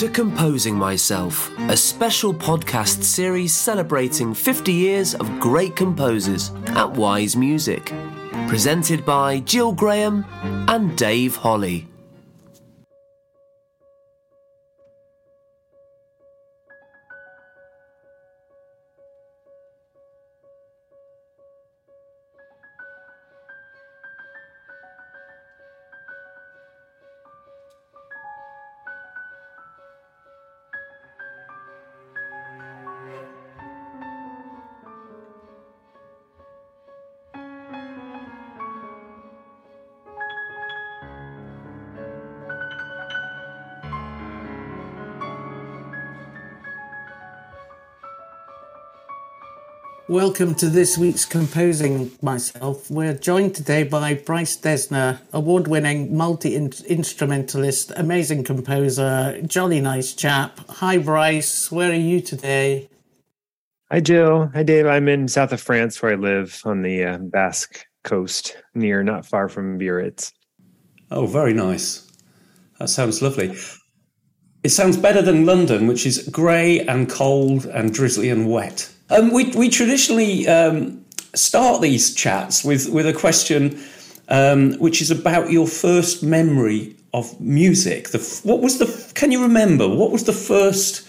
to Composing Myself, a special podcast series celebrating 50 years of great composers at Wise Music. Presented by Gill Graham and Dave Holley. Welcome to this week's Composing Myself. We're joined today by Bryce Dessner, award winning multi instrumentalist, amazing composer, jolly nice chap. Hi, Bryce. Where are you today? Hi, Gill. Hi, Dave. I'm in south of France where I live on the uh, Basque coast, near, not far from Biarritz. Oh, very nice. That sounds lovely. It sounds better than London, which is grey and cold and drizzly and wet. Um, we, we traditionally um, start these chats with, with a question um, which is about your first memory of music. The, what was the? Can you remember what was the first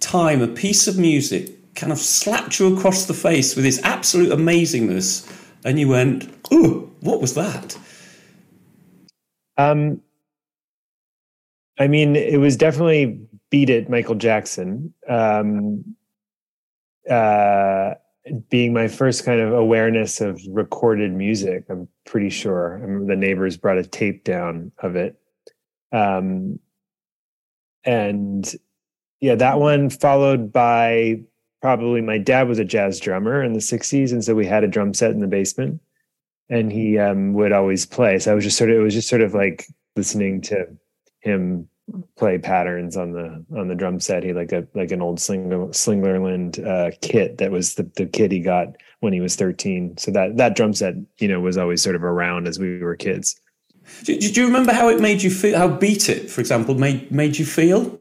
time a piece of music kind of slapped you across the face with its absolute amazingness, and you went, "Oh, what was that?" Um, I mean, it was definitely "Beat It," Michael Jackson. Um, uh, being my first kind of awareness of recorded music. I'm pretty sure. I remember the neighbors brought a tape down of it. Um, and yeah, that one followed by probably my dad was a jazz drummer in the 60s. And so we had a drum set in the basement and he um, would always play. So I was just sort of, it was just sort of like listening to him play patterns on the on the drum set. He like a like an old Slinger, Slingerland uh, kit that was the the kit he got when he was thirteen. So that that drum set, you know, was always sort of around as we were kids. Do, do you remember how it made you feel? How "Beat It," for example, made made you feel?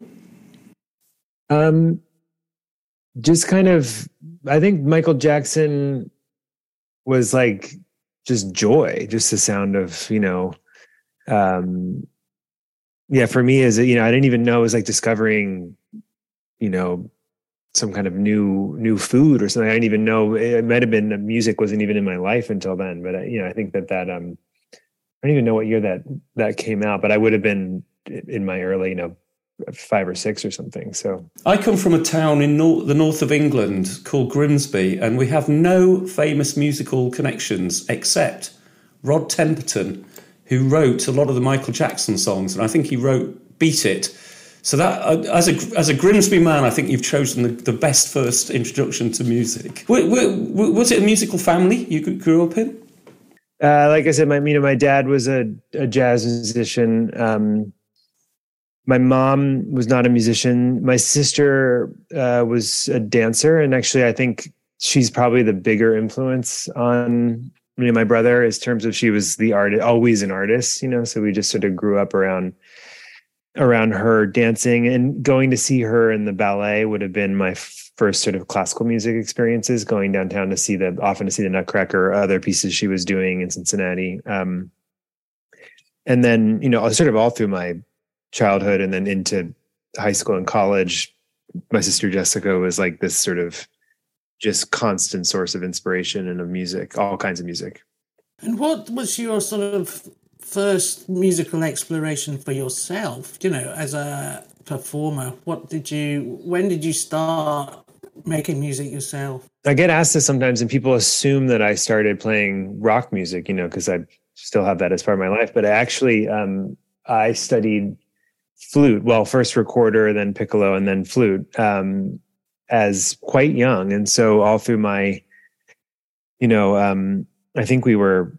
Um, just kind of. I think Michael Jackson was like just joy, just the sound of you know um yeah for me is you know i didn't even know it was like discovering you know some kind of new new food or something. I didn't even know it might have been the music wasn't even in my life until then but I, you know i think that that um i don't even know what year that that came out but i would have been in my early you know five or six or something so. I come from a town in nor- the north of england called grimsby and we have no famous musical connections except rod temperton who wrote a lot of the Michael Jackson songs, and I think he wrote "Beat It." So that, uh, as a as a Grimsby man, I think you've chosen the, the best first introduction to music. was it a musical family you grew up in? Uh, like I said, my you know my dad was a, a jazz musician. Um, my mom was not a musician. My sister uh, was a dancer, and actually, I think she's probably the bigger influence on me and my brother as terms of she was the artist always an artist you know so we just sort of grew up around around her dancing and going to see her in the ballet would have been my first sort of classical music experiences going downtown to see the often to see the nutcracker other pieces she was doing in cincinnati um, and then you know sort of all through my childhood and then into high school and college my sister jessica was like this sort of just constant source of inspiration and of music, all kinds of music. And what was your sort of first musical exploration for yourself, you know, as a performer? What did you, when did you start making music yourself? I get asked this sometimes, and people assume that I started playing rock music, you know, because I still have that as part of my life. But I actually, um, I studied flute. Well, first recorder, then piccolo, and then flute. Um, as quite young. And so all through my, you know, um, I think we were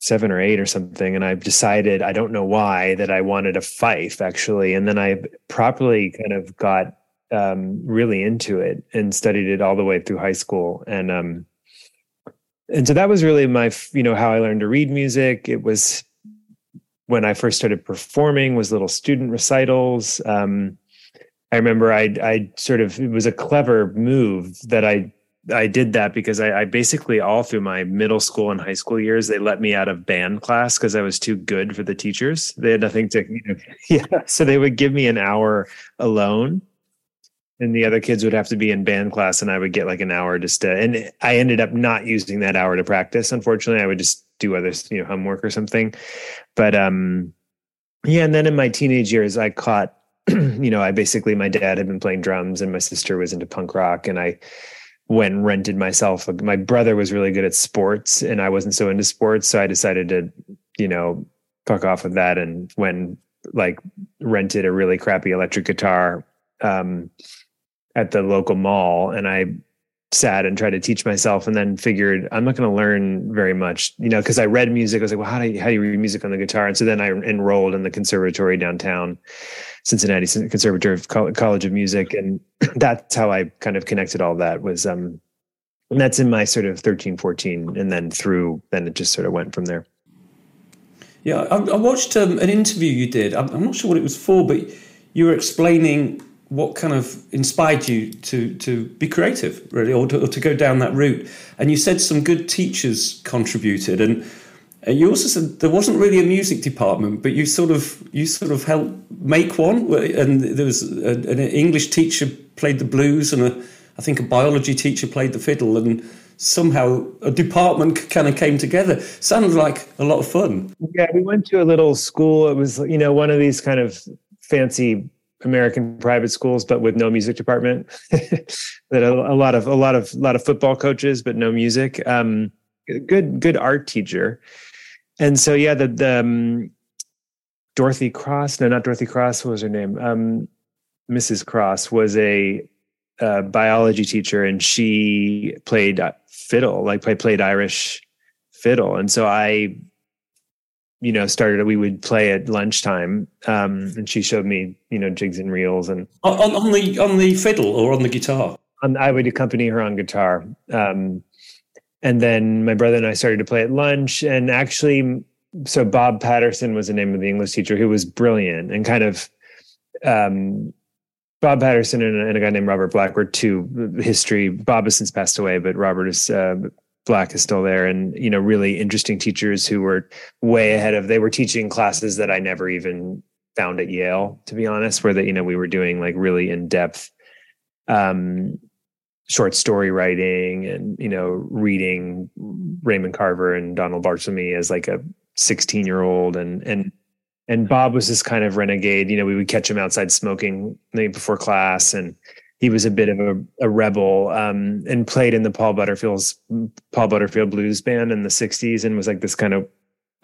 seven or eight or something. And I decided, I don't know why, that I wanted a fife actually. And then I properly kind of got um, really into it and studied it all the way through high school. And, um, and so that was really my, you know, how I learned to read music. It was when I first started performing was little student recitals. Um, I remember I I sort of it was a clever move that I I did that because I, I, basically all through my middle school and high school years they let me out of band class because I was too good for the teachers. They had nothing to you know, yeah. So they would give me an hour alone, and the other kids would have to be in band class, and I would get like an hour just to. And I ended up not using that hour to practice. Unfortunately, I would just do other you know homework or something. But um, yeah. And then in my teenage years, I caught you know I basically my dad had been playing drums and my sister was into punk rock, and I when rented myself. My brother was really good at sports and I wasn't so into sports. So I decided to, you know, fuck off with that. And when like rented a really crappy electric guitar um, at the local mall and I sat and tried to teach myself and then figured I'm not going to learn very much, you know, because I read music. I was like, well, how do you, how do you read music on the guitar? And so then I enrolled in the conservatory downtown, Cincinnati Conservatory of College of Music, and that's how I kind of connected all that. Was um, and that's in my sort of 13, 14, and then through then it just sort of went from there. Yeah, I, I watched um, an interview you did. I'm, I'm not sure what it was for, but you were explaining what kind of inspired you to to be creative, really, or to, or to go down that route. And you said some good teachers contributed, and you also said there wasn't really a music department, but you sort of you sort of helped make one. And there was a, an English teacher played the blues, and a, I think a biology teacher played the fiddle, and somehow a department kind of came together. Sounded like a lot of fun. Yeah, we went to a little school. It was you know one of these kind of fancy American private schools, but with no music department. that a, a, lot of a lot of a lot of football coaches, but no music. Um, good good art teacher, and so yeah, the the um, Dorothy Cross, no, not Dorothy Cross. What was her name? Um, Mrs. Cross was a, a biology teacher, and she played fiddle, like played Irish fiddle, and so I you know, started, we would play at lunchtime. Um, and she showed me, you know, jigs and reels and on, on the, on the fiddle or on the guitar. On, I would accompany her on guitar. Um, and then my brother and I started to play at lunch and actually, so Bob Patterson was the name of the English teacher who was brilliant and kind of, um, Bob Patterson and, and, a guy named Robert Black were two history. Bob has since passed away, but Robert is uh, Black is still there, and you know, really interesting teachers who were way ahead of. They were teaching classes that I never even found at Yale, to be honest, where that you know we were doing like really in depth um, short story writing and you know reading Raymond Carver and Donald Barthelme as like a 16 year old and and and Bob was this kind of renegade. You know, we would catch him outside smoking before class and he was a bit of a, a rebel um, and played in the Paul Butterfield's Paul Butterfield blues band in the '60s and was like this kind of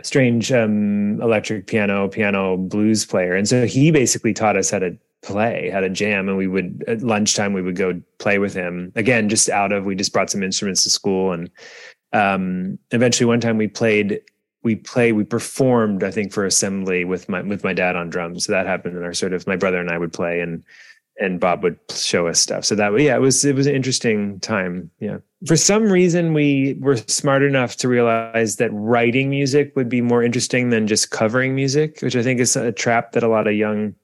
strange um, electric piano piano blues player. And so he basically taught us how to play, how to jam, and we would at lunchtime we would go play with him. Again, just out of we just brought some instruments to school. And um, eventually one time we played we play we performed i think for assembly with my with my dad on drums. So that happened in our sort of my brother and i would play. And and Bob would show us stuff. So that yeah, it was it was an interesting time. Yeah. For some reason we were smart enough to realize that writing music would be more interesting than just covering music, which I think is a trap that a lot of young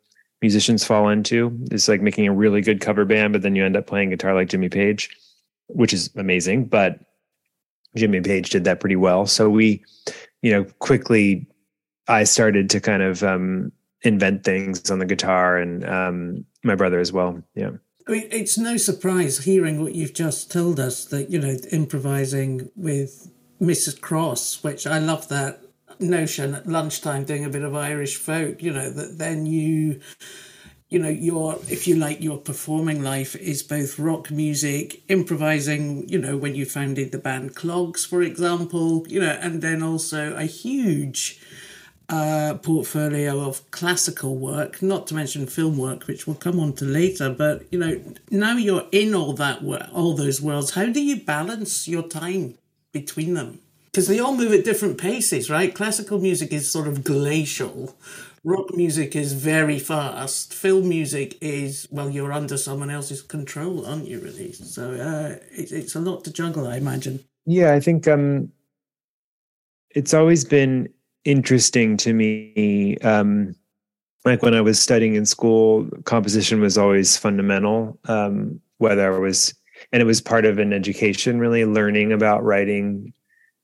musicians fall into. It's like making a really good cover band, but then you end up playing guitar like Jimmy Page, which is amazing, but Jimmy Page did that pretty well. So we, you know, quickly I started to kind of um invent things on the guitar and um, my brother as well. Yeah. I mean, it's no surprise hearing what you've just told us that, you know, improvising with Mrs. Cross, which I love that notion at lunchtime doing a bit of Irish folk, you know, that then you you know your if you like your performing life is both rock music improvising you know when you founded the band clogs for example you know and then also a huge uh, portfolio of classical work, not to mention film work, which we'll come on to later. But you know, now you're in all that all those worlds. How do you balance your time between them? Because they all move at different paces, right? Classical music is sort of glacial. Rock music is very fast. Film music is well, you're under someone else's control, aren't you? Really, so uh, it, it's a lot to juggle, I imagine. Yeah, I think um, it's always been interesting to me um, like when I was studying in school, composition was always fundamental. Um, whether I was, and it was part of an education, really learning about writing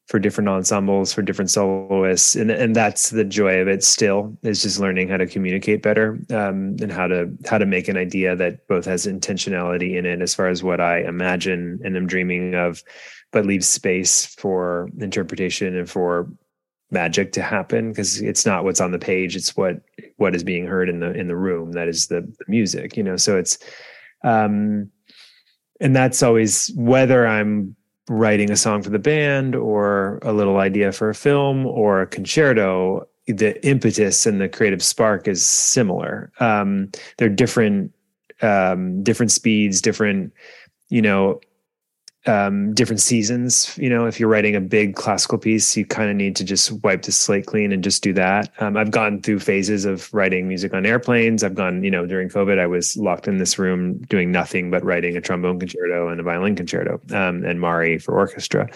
for different ensembles, for different soloists, and and that's the joy of it. Still, is just learning how to communicate better um, and how to how to make an idea that both has intentionality in it, as far as what I imagine and am dreaming of, but leaves space for interpretation and for magic to happen because it's not what's on the page it's what what is being heard in the in the room that is the, the music you know so it's um and that's always whether i'm writing a song for the band or a little idea for a film or a concerto the impetus and the creative spark is similar. Um they're different um different speeds different you know um, different seasons. You know, if you're writing a big classical piece, you kind of need to just wipe the slate clean and just do that. Um, I've gone through phases of writing music on airplanes. I've gone, you know, during COVID, I was locked in this room doing nothing but writing a trombone concerto and a violin concerto um, and Mari for orchestra.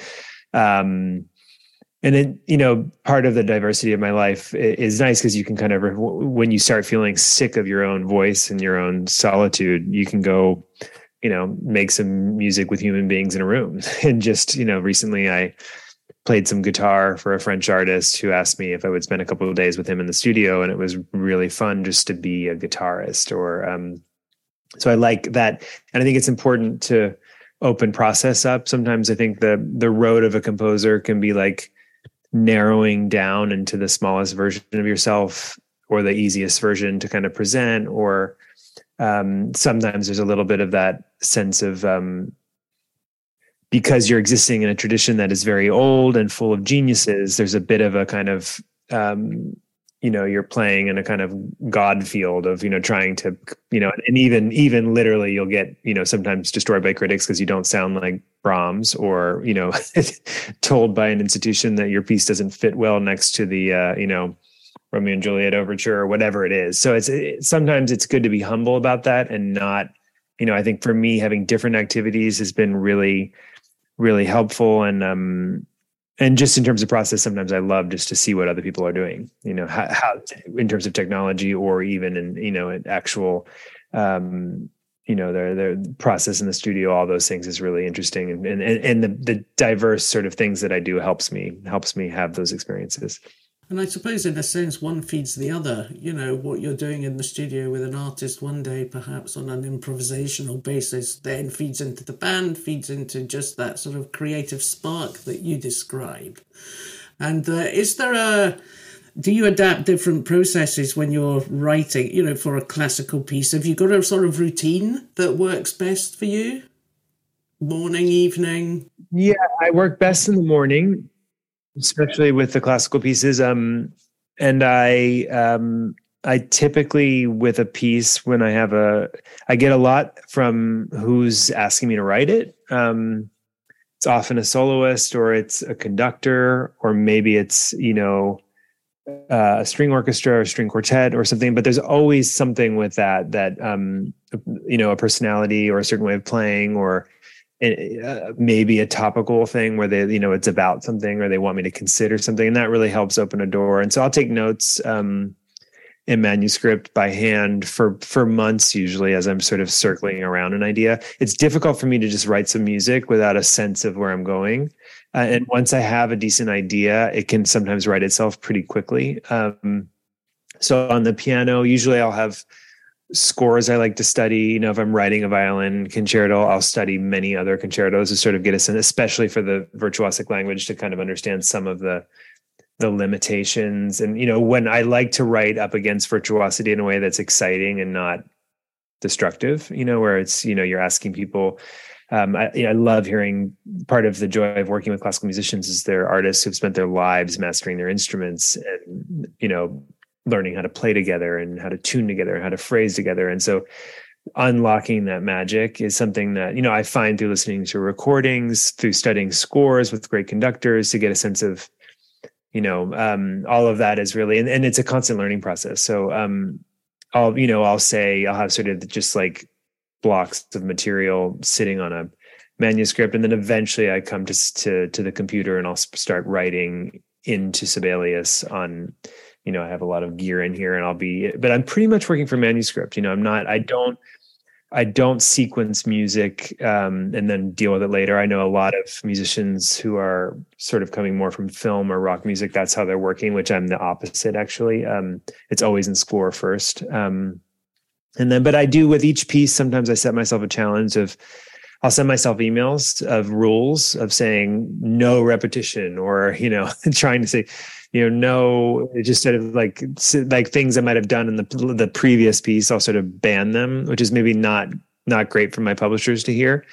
Um, and then, you know, part of the diversity of my life is nice because you can kind of, when you start feeling sick of your own voice and your own solitude, you can go you know make some music with human beings in a room. And just you know recently i played some guitar for a french artist who asked me if i would spend a couple of days with him in the studio and it was really fun just to be a guitarist or um so i like that. And i think it's important to open process up. Sometimes i think the the road of a composer can be like narrowing down into the smallest version of yourself or the easiest version to kind of present or um, sometimes there's a little bit of that sense of um, because you're existing in a tradition that is very old and full of geniuses there's a bit of a kind of um, you know you're playing in a kind of god field of you know trying to you know and even even literally you'll get you know sometimes destroyed by critics because you don't sound like brahms or you know told by an institution that your piece doesn't fit well next to the uh, you know Romeo and Juliet overture or whatever it is. So it's it, sometimes it's good to be humble about that and not, you know, I think for me having different activities has been really, really helpful and um and just in terms of process, sometimes I love just to see what other people are doing. You know, how, how in terms of technology or even in you know an actual um you know their their process in the studio all those things is really interesting and and and the the diverse sort of things that I do helps me helps me have those experiences. And I suppose, in a sense, one feeds the other. You know, what you're doing in the studio with an artist one day, perhaps on an improvisational basis, then feeds into the band, feeds into just that sort of creative spark that you describe. And uh, is there a. Do you adapt different processes when you're writing, you know, for a classical piece? Have you got a sort of routine that works best for you? Morning, evening? Yeah, I work best in the morning especially with the classical pieces. Um, and I, um, I typically with a piece when I have a, I get a lot from who's asking me to write it. Um, it's often a soloist or it's a conductor or maybe it's you know uh, a string orchestra or a string quartet or something. But there's always something with that that um, you know a personality or a certain way of playing or uh, maybe a topical thing where they you know it's about something or they want me to consider something and that really helps open a door. And so i'll take notes um, in manuscript by hand for for months usually as i'm sort of circling around an idea. It's difficult for me to just write some music without a sense of where i'm going. Uh, and once i have a decent idea it can sometimes write itself pretty quickly. Um, so on the piano usually i'll have scores I like to study. You know, if I'm writing a violin concerto, I'll study many other concertos to sort of get a sense, especially for the virtuosic language, to kind of understand some of the the limitations. And you know, when I like to write up against virtuosity in a way that's exciting and not destructive. You know, where it's you know you're asking people. Um, I, you know, I love hearing part of the joy of working with classical musicians is they're artists who've spent their lives mastering their instruments and you know learning how to play together and how to tune together and how to phrase together. And so unlocking that magic is something that, you know, I find through listening to recordings, through studying scores with great conductors to get a sense of, you know, um, all of that is really, and, and it's a constant learning process. So, um, I'll, you know, I'll say, I'll have sort of just like blocks of material sitting on a manuscript. And then eventually I come to, to, to the computer and I'll start writing into Sibelius on you know, I have a lot of gear in here and I'll be, but I'm pretty much working for manuscript. You know, I'm not, I don't, I don't sequence music um, and then deal with it later. I know a lot of musicians who are sort of coming more from film or rock music. That's how they're working, which I'm the opposite actually. Um, it's always in score first. Um, and then, but I do with each piece, sometimes I set myself a challenge of, I'll send myself emails of rules of saying no repetition or, you know, trying to say, you know, no, just sort of like like things I might have done in the the previous piece. I'll sort of ban them, which is maybe not not great for my publishers to hear.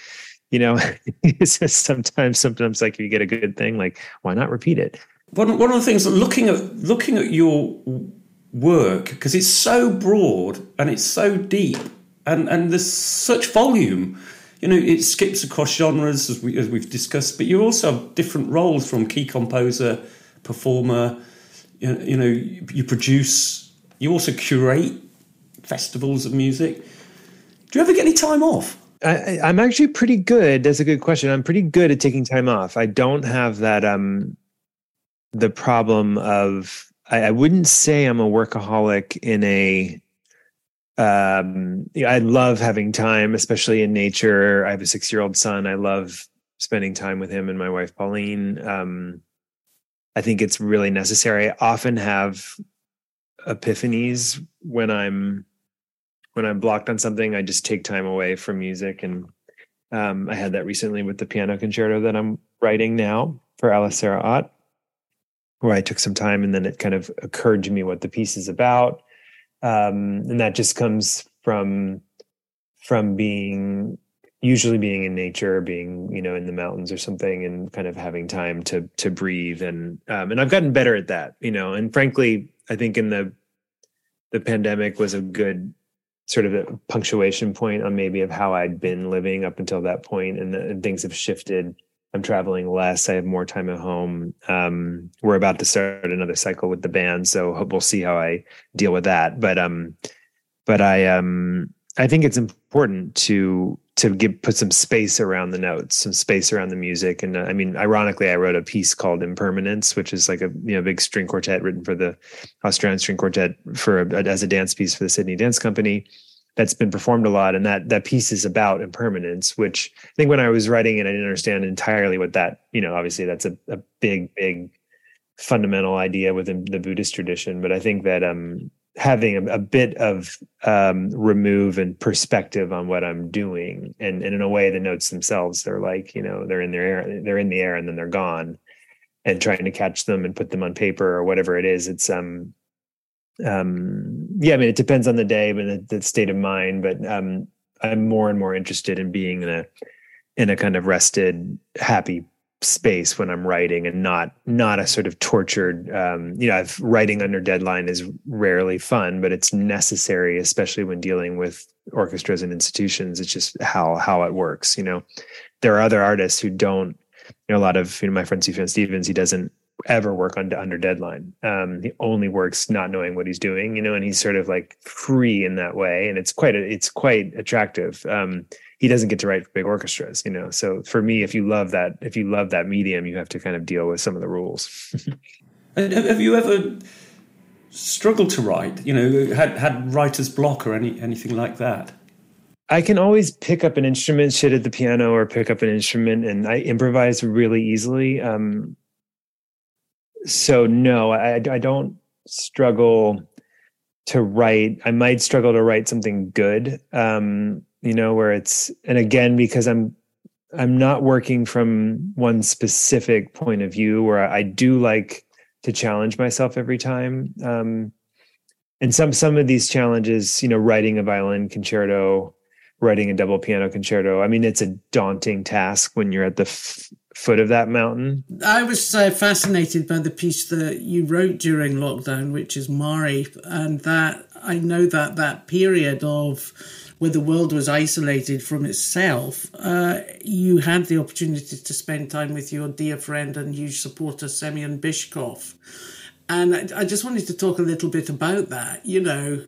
You know, it's just sometimes sometimes like if you get a good thing, like why not repeat it? One one of the things looking at looking at your work because it's so broad and it's so deep and and there's such volume you know it skips across genres as we as we've discussed but you also have different roles from key composer performer. You know, you produce. You also curate festivals of music. Do you ever get any time off? I, am actually pretty good. That's a good question. I'm pretty good at taking time off. I don't have that um the problem of I, I wouldn't say I'm a workaholic in a um I love having time, especially in nature. I have a six year old son. I love spending time with him and my wife Pauline. Um I think it's really necessary. I often have epiphanies when I'm when I'm blocked on something. I just take time away from music, and um, I had that recently with the piano concerto that I'm writing now for Alice Sara Ott, where I took some time, and then it kind of occurred to me what the piece is about, um, and that just comes from from being usually being in nature being you know in the mountains or something and kind of having time to to breathe and um, and i've gotten better at that you know and frankly i think in the the pandemic was a good sort of a punctuation point on maybe of how i'd been living up until that point and, and things have shifted. I'm traveling less. I have more time at home. Um, we're about to start another cycle with the band so hope we'll see how i deal with that. But um but i um i think it's important to to give put some space around the notes, some space around the music. And uh, I mean, ironically, I wrote a piece called Impermanence, which is like a you know big string quartet written for the Australian String Quartet for a, as a dance piece for the Sydney Dance Company. That's been performed a lot, and that that piece is about impermanence. Which I think when I was writing it, I didn't understand entirely what that you know. Obviously, that's a, a big, big fundamental idea within the Buddhist tradition. But I think that um, having a, a, bit of um, remove and perspective on what I'm doing, and, and in a way, the notes themselves they're like you know they're in their air, they're in the air, and then they're gone, and trying to catch them and put them on paper or whatever it is. It's um um yeah, I mean it depends on the day, but the, the state of mind. But um, I'm more and more interested in being in a in a kind of rested, happy space when I'm writing and not not a sort of tortured um, you know I've, writing under deadline is rarely fun but it's necessary especially when dealing with orchestras and institutions. It's just how how it works you know. There are other artists who don't you know a lot of you know my friend Sufjan Stevens he doesn't ever work under under deadline um, he only works not knowing what he's doing you know and he's sort of like free in that way and it's quite a, it's quite attractive um, he doesn't get to write for big orchestras, you know. So for me, if you love that, if you love that medium, you have to kind of deal with some of the rules. have you ever struggled to write? You know, had had writer's block or any anything like that? I can always pick up an instrument, sit at the piano, or pick up an instrument, and I improvise really easily. Um, so no, I, I don't struggle to write. I might struggle to write something good. Um, you know where it's and again because i'm i'm not working from one specific point of view where i do like to challenge myself every time um and some some of these challenges you know writing a violin concerto writing a double piano concerto i mean it's a daunting task when you're at the f- foot of that mountain i was uh, fascinated by the piece that you wrote during lockdown which is mari and that i know that that period of where the world was isolated from itself, uh, you had the opportunity to spend time with your dear friend and huge supporter, Semyon Bychkov. And I, I just wanted to talk a little bit about that, you know,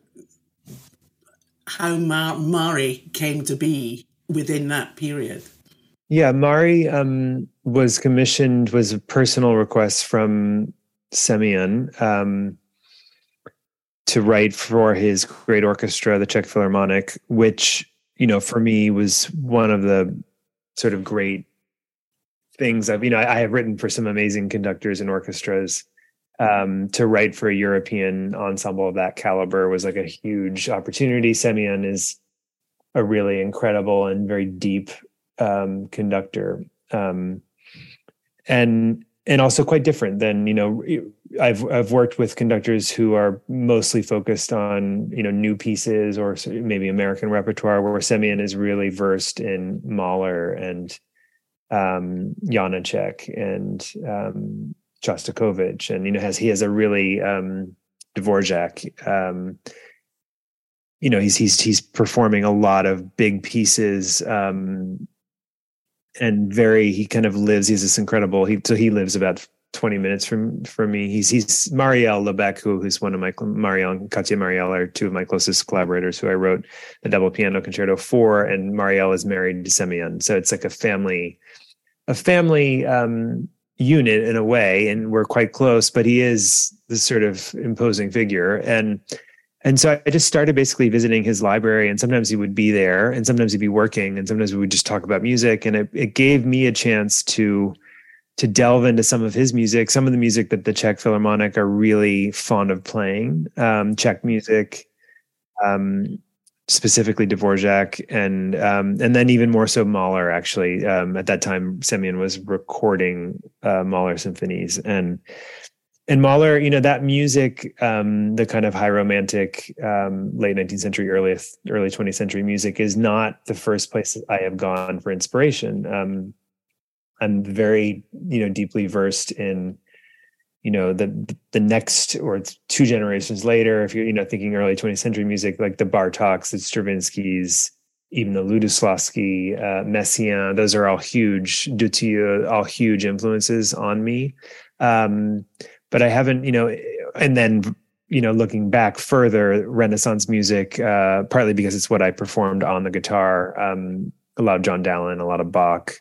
how Mar- Mari came to be within that period. Yeah, Mari um, was commissioned, was a personal request from Semyon. Um, to write for his great orchestra, the Czech Philharmonic, which you know for me was one of the sort of great things I've you know I, I have written for some amazing conductors and orchestras. Um, to write for a European ensemble of that caliber was like a huge opportunity. Semyon is a really incredible and very deep um, conductor, um, and and also quite different than you know I've I've worked with conductors who are mostly focused on you know new pieces or maybe American repertoire, where Semyon is really versed in Mahler and um, Janacek and um, Shostakovich, and you know has he has a really um, Dvorak. Um, you know he's he's he's performing a lot of big pieces um, and very he kind of lives he's this incredible he so he lives about 20 minutes from from me. He's he's marielle Labèque who who's one of my marielle and katia marielle are two of my closest collaborators who i wrote the double piano concerto for and marielle is married to semyon. So it's like a family a family um unit in a way and we're quite close but he is this sort of imposing figure. And and so I just started basically visiting his library, and sometimes he would be there, and sometimes he'd be working, and sometimes we would just talk about music. And it, it gave me a chance to to delve into some of his music, some of the music that the Czech Philharmonic are really fond of playing, um, Czech music, um, specifically Dvorak, and um, and then even more so Mahler. Actually, um, at that time, Semyon was recording uh, Mahler symphonies, and and Mahler, you know, that music, um, the kind of high romantic, um, late 19th century, early early 20th century music is not the first place I have gone for inspiration. Um, I'm very, you know, deeply versed in, you know, the the next or two generations later, if you're, you know, thinking early 20th century music, like the Bartoks, the Stravinskys, even the Lutoslawski, uh, Messiaen, those are all huge, Dutilleux, all huge influences on me. Um, but I haven't, you know, and then you know, looking back further, Renaissance music, uh, partly because it's what I performed on the guitar, um, a lot of John Dowland, a lot of Bach,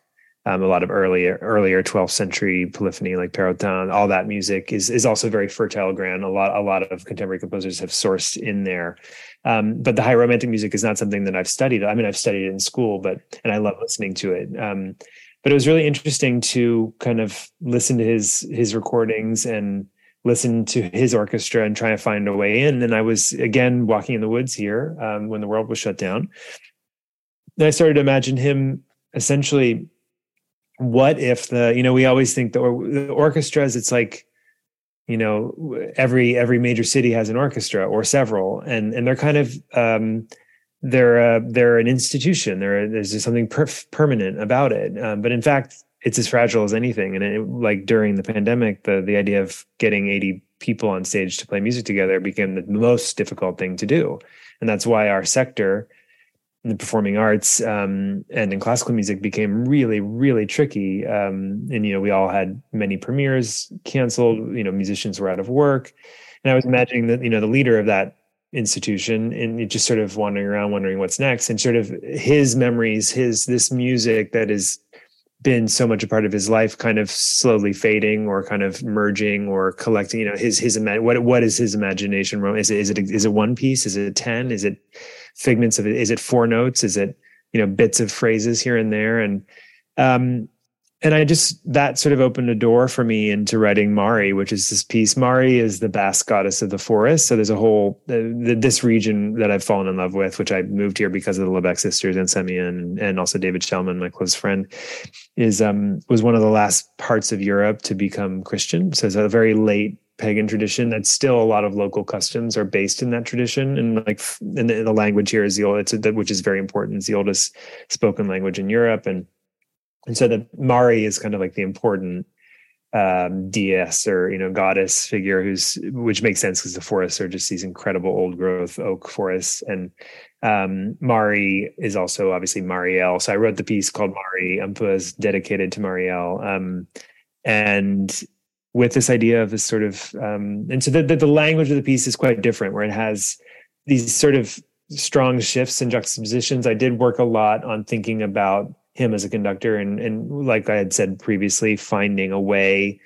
um, a lot of earlier earlier 12th century polyphony like Perotin, all that music is is also very fertile ground. A lot a lot of contemporary composers have sourced in there. Um, but the high romantic music is not something that I've studied. I mean, I've studied it in school, but and I love listening to it. Um, but it was really interesting to kind of listen to his his recordings and listen to his orchestra and try to find a way in. And I was again walking in the woods here um, when the world was shut down. And I started to imagine him essentially. What if the you know we always think the, or, the orchestras it's like you know every every major city has an orchestra or several and and they're kind of um they're uh, they're an institution. There, there's something perf- permanent about it. Um, but in fact, it's as fragile as anything. And it, like during the pandemic, the the idea of getting 80 people on stage to play music together became the most difficult thing to do. And that's why our sector in the performing arts um, and in classical music became really, really tricky. Um, and you know, we all had many premieres canceled. You know, musicians were out of work. And I was imagining that you know the leader of that institution and just sort of wandering around wondering what's next. And sort of his memories his this music that has been so much a part of his life kind of slowly fading or kind of merging or collecting you know his his what what is his imagination is it is it is it one piece? Is it 10 is it figments of it? Is it four notes? Is it you know bits of phrases here and there? And um and I just that sort of opened a door for me into writing Mari, which is this piece. Mari is the Basque goddess of the forest. So there's a whole this region that I've fallen in love with, which I moved here because of the Labèque sisters and Semyon and also David Chalmin, my close friend, is um was one of the last parts of Europe to become Christian. So it's a very late pagan tradition that's still a lot of local customs are based in that tradition and like and the, the language here is the old it's a, which is very important it's the oldest spoken language in europe and and so the Mari is kind of like the important um, deess or you know goddess figure who's which makes sense because the forests are just these incredible old growth oak forests and um, Mari is also obviously Marielle. So I wrote the piece called Mari Umpus dedicated to Marielle. Um, and with this idea of this sort of um, and so the, the, the language of the piece is quite different where it has these sort of strong shifts and juxtapositions. I did work a lot on thinking about him as a conductor and and like I had said previously, finding a way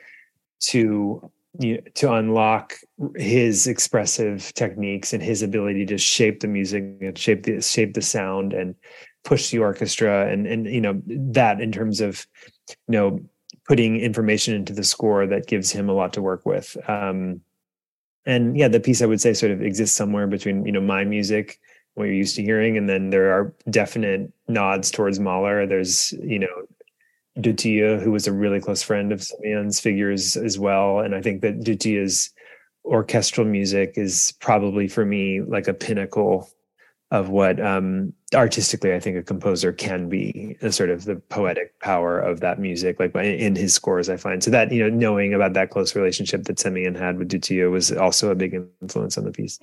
to you know, to unlock his expressive techniques and his ability to shape the music and shape the shape the sound and push the orchestra and and you know that in terms of you know putting information into the score that gives him a lot to work with. Um and yeah the piece i would say sort of exists somewhere between you know my music what you're used to hearing and then there are definite nods towards mahler there's you know Dutilleux, who was a really close friend of Semyon's figures as well. And I think that Dutilleux's orchestral music is probably for me like a pinnacle of what um, artistically I think a composer can be, a sort of the poetic power of that music, like in his scores, I find. So that, you know, knowing about that close relationship that Semyon had with Dutilleux was also a big influence on the piece.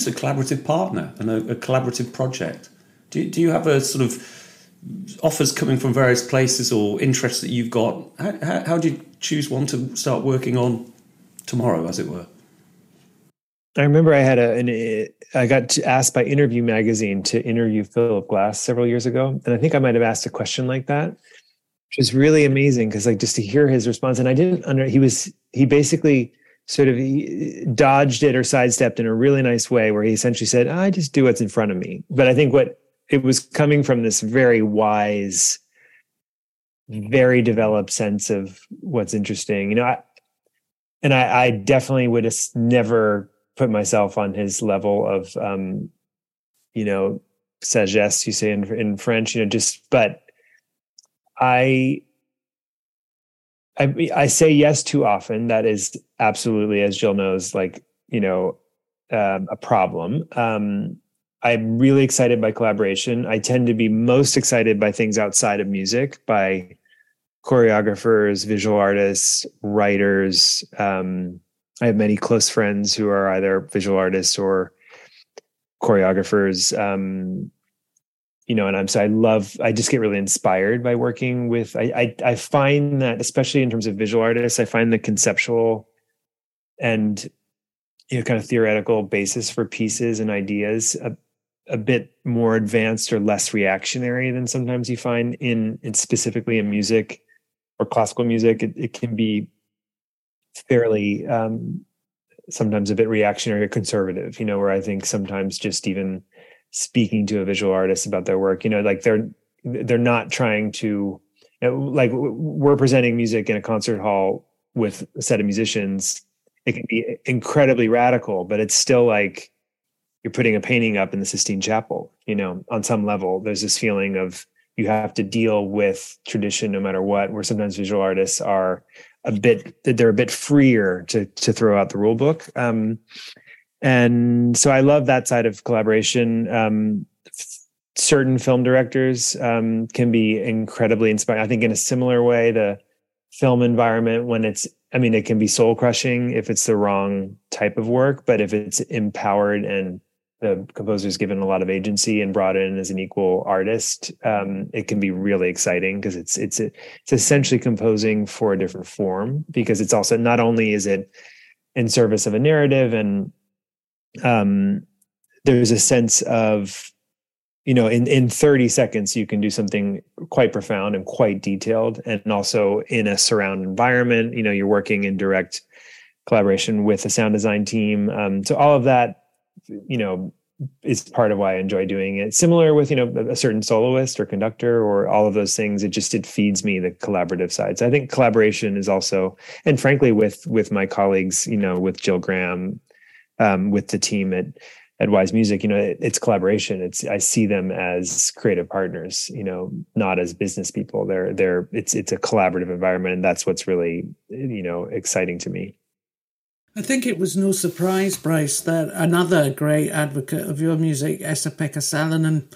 Choose a collaborative partner and a, a collaborative project? Do, do you have a sort of offers coming from various places or interests that you've got? How, how, do you choose one to start working on tomorrow, as it were? I remember I had a, an, I got asked by Interview Magazine to interview Philip Glass several years ago, and I think I might have asked a question like that, which was really amazing because like just to hear his response, and I didn't under he was he basically sort of dodged it or sidestepped in a really nice way where he essentially said i just do what's in front of me. But i think what it was coming from this very wise very developed sense of what's interesting. You know I, and I, I definitely would have never put myself on his level of um you know sagesse you say in, in french you know just but i I, I say yes too often. That is absolutely, as Gill knows, like you know, um, a problem. Um, I'm really excited by collaboration. I tend to be most excited by things outside of music, by choreographers, visual artists, writers. Um, I have many close friends who are either visual artists or choreographers. Um, you know, and I'm so I love I just get really inspired by working with I, I I find that especially in terms of visual artists, I find the conceptual and you know kind of theoretical basis for pieces and ideas a, a bit more advanced or less reactionary than sometimes you find in, in specifically in music or classical music. It, it can be fairly um, sometimes a bit reactionary or conservative, you know, where I think sometimes just even speaking to a visual artist about their work you know like they're they're not trying to you know, like we're presenting music in a concert hall with a set of musicians. It can be incredibly radical but it's still like you're putting a painting up in the sistine chapel you know on some level. There's this feeling of you have to deal with tradition no matter what where sometimes visual artists are a bit they're a bit freer to to throw out the rule book. Um, and so I love that side of collaboration. Um, certain film directors um, can be incredibly inspiring. I think in a similar way, the film environment when it's I mean, it can be soul crushing if it's the wrong type of work, but if it's empowered and the composer is given a lot of agency and brought in as an equal artist, um, it can be really exciting because it's it's it's essentially composing for a different form because it's also not only is it in service of a narrative and um, there's a sense of you know in in 30 seconds you can do something quite profound and quite detailed and also in a surround environment you know you're working in direct collaboration with a sound design team um, so all of that you know is part of why I enjoy doing it. Similar with you know a certain soloist or conductor or all of those things. It just it feeds me the collaborative side. So I think collaboration is also, and frankly with with my colleagues, you know, with Gill Graham um, with the team at at Wise Music, you know, it, it's collaboration. It's I see them as creative partners, you know, not as business people. They're they're it's it's a collaborative environment, and that's what's really you know exciting to me. I think it was no surprise, Bryce, that another great advocate of your music, Esa-Pekka Salonen,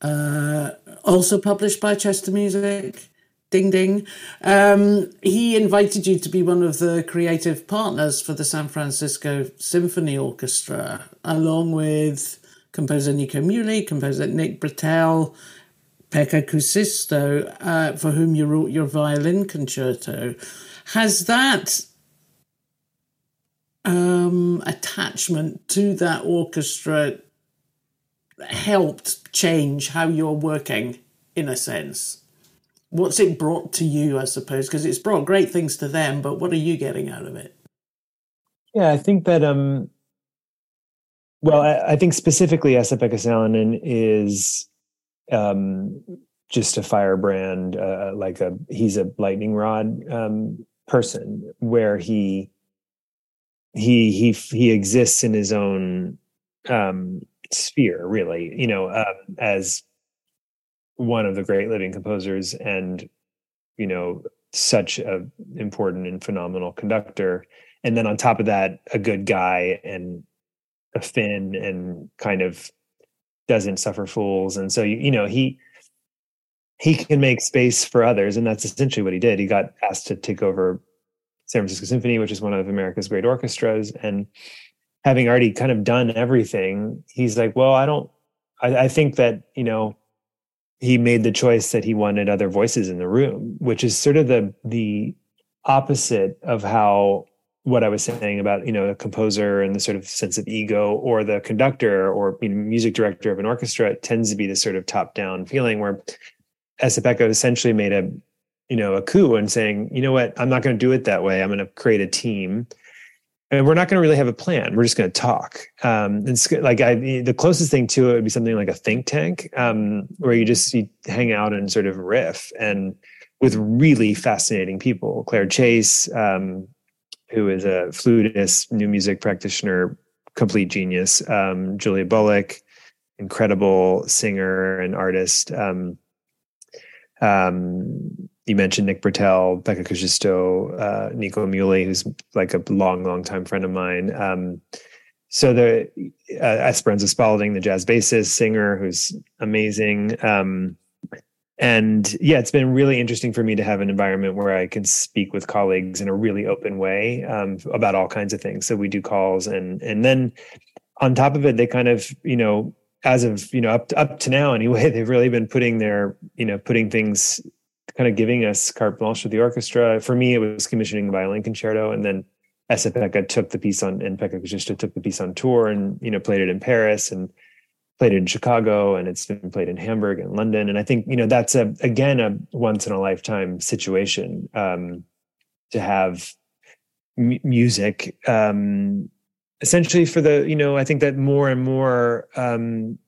uh, also published by Chester Music, Ding ding. Um, he invited you to be one of the creative partners for the San Francisco Symphony Orchestra, along with composer Nico Muhly, composer Nick Britell, Pekka Kuusisto, uh, for whom you wrote your violin concerto. Has that um, attachment to that orchestra helped change how you're working in a sense? What's it brought to you, I suppose? Because it's brought great things to them, but what are you getting out of it? Yeah, I think that um well, I, I think specifically Esa-Pekka Salonen is um just a firebrand, uh, like a he's a lightning rod um person where he he he he exists in his own um sphere really you know um, as one of the great living composers and you know such a important and phenomenal conductor. And then on top of that a good guy and a fin and kind of doesn't suffer fools. And so you, you know he he can make space for others. And that's essentially what he did. He got asked to take over san francisco symphony which is one of america's great orchestras. And having already kind of done everything he's like well i don't I, I think that you know he made the choice that he wanted other voices in the room, which is sort of the the opposite of how what I was saying about you know the composer and the sort of sense of ego, or the conductor or you know, music director of an orchestra tends to be this sort of top down feeling where Esa-Pekka essentially made a you know a coup and saying you know what? I'm not going to do it that way. I'm going to create a team and we're not going to really have a plan. We're just going to talk. Um, it's like I, the closest thing to it would be something like a think tank, um, where you just you hang out and sort of riff, and with really fascinating people. Claire Chase, um, who is a flutist, new music practitioner, complete genius. Um, Julia Bullock, incredible singer and artist. Um, um, you mentioned Nick Britell, Pekka Kuusisto, uh, Nico Muhly, who's like a long, long time friend of mine. Um, so the uh, Esperanza Spalding, the jazz bassist, singer, who's amazing. Um, and yeah, it's been really interesting for me to have an environment where I can speak with colleagues in a really open way um, about all kinds of things. So we do calls, and and then on top of it, they kind of you know as of you know up to, up to now anyway, they've really been putting their you know putting things kind of giving us carte blanche with the orchestra. For me, it was commissioning the violin concerto, and then Esa-Pekka took the piece on, and Pekka Kuusisto took the piece on tour, and you know played it in Paris and played it in Chicago, and it's been played in Hamburg and London. And I think you know that's a again a once in a lifetime situation um, to have m- music. Um, essentially for the you know i think that more and more um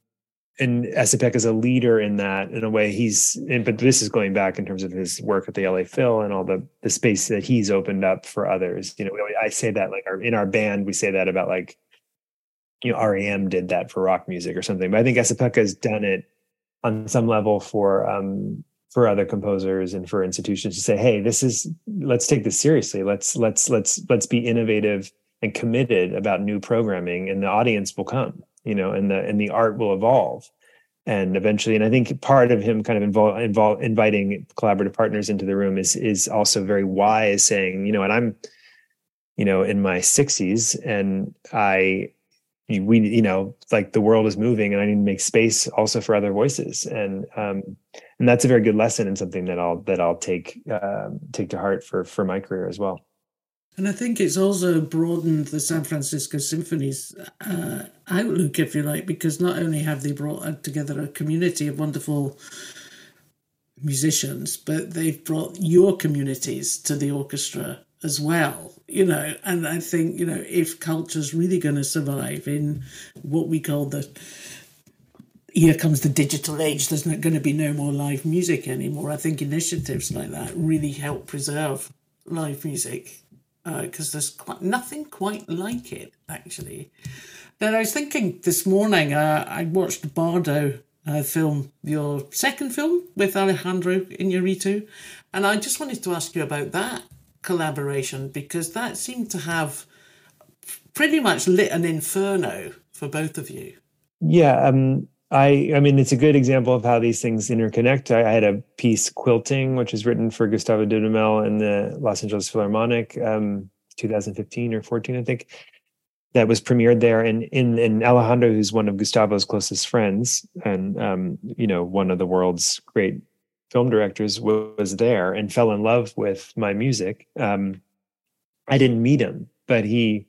and Esa-Pekka is a leader in that in a way he's and, but this is going back in terms of his work at the LA Phil and all the the space that he's opened up for others. You know I say that like our, in our band we say that about like you know REM did that for rock music or something. But I think Esa-Pekka has done it on some level for um for other composers and for institutions to say hey this is let's take this seriously. Let's let's let's let's be innovative and committed about new programming and the audience will come you know, and the and the art will evolve. And eventually, and I think part of him kind of involve, involve inviting collaborative partners into the room is is also very wise, saying, you know, and I'm, you know, in my 60s, and I we you know like the world is moving and i need to make space also for other voices. And um and that's a very good lesson and something that i'll that i'll take uh, take to heart for for my career as well and I think it's also broadened the San Francisco Symphony's uh, outlook, if you like, because not only have they brought together a community of wonderful musicians, but they've brought your communities to the orchestra as well. You know, and I think you know if culture's really going to survive in what we call the here comes the digital age. There's not going to be no more live music anymore. I think initiatives like that really help preserve live music because uh, there's quite, nothing quite like it actually. Then I was thinking this morning. Uh, I watched Bardo uh, film, your second film with Alejandro Inarritu, and I just wanted to ask you about that collaboration because that seemed to have pretty much lit an inferno for both of you. Yeah, um, I, I mean, it's a good example of how these things interconnect. I, I had a piece, Quilting, which is written for Gustavo Dudamel and the Los Angeles Philharmonic, um, 2015 or 14, I think, that was premiered there. And in, Alejandro, who's one of Gustavo's closest friends and, um, you know, one of the world's great film directors was there and fell in love with my music. Um, I didn't meet him, but he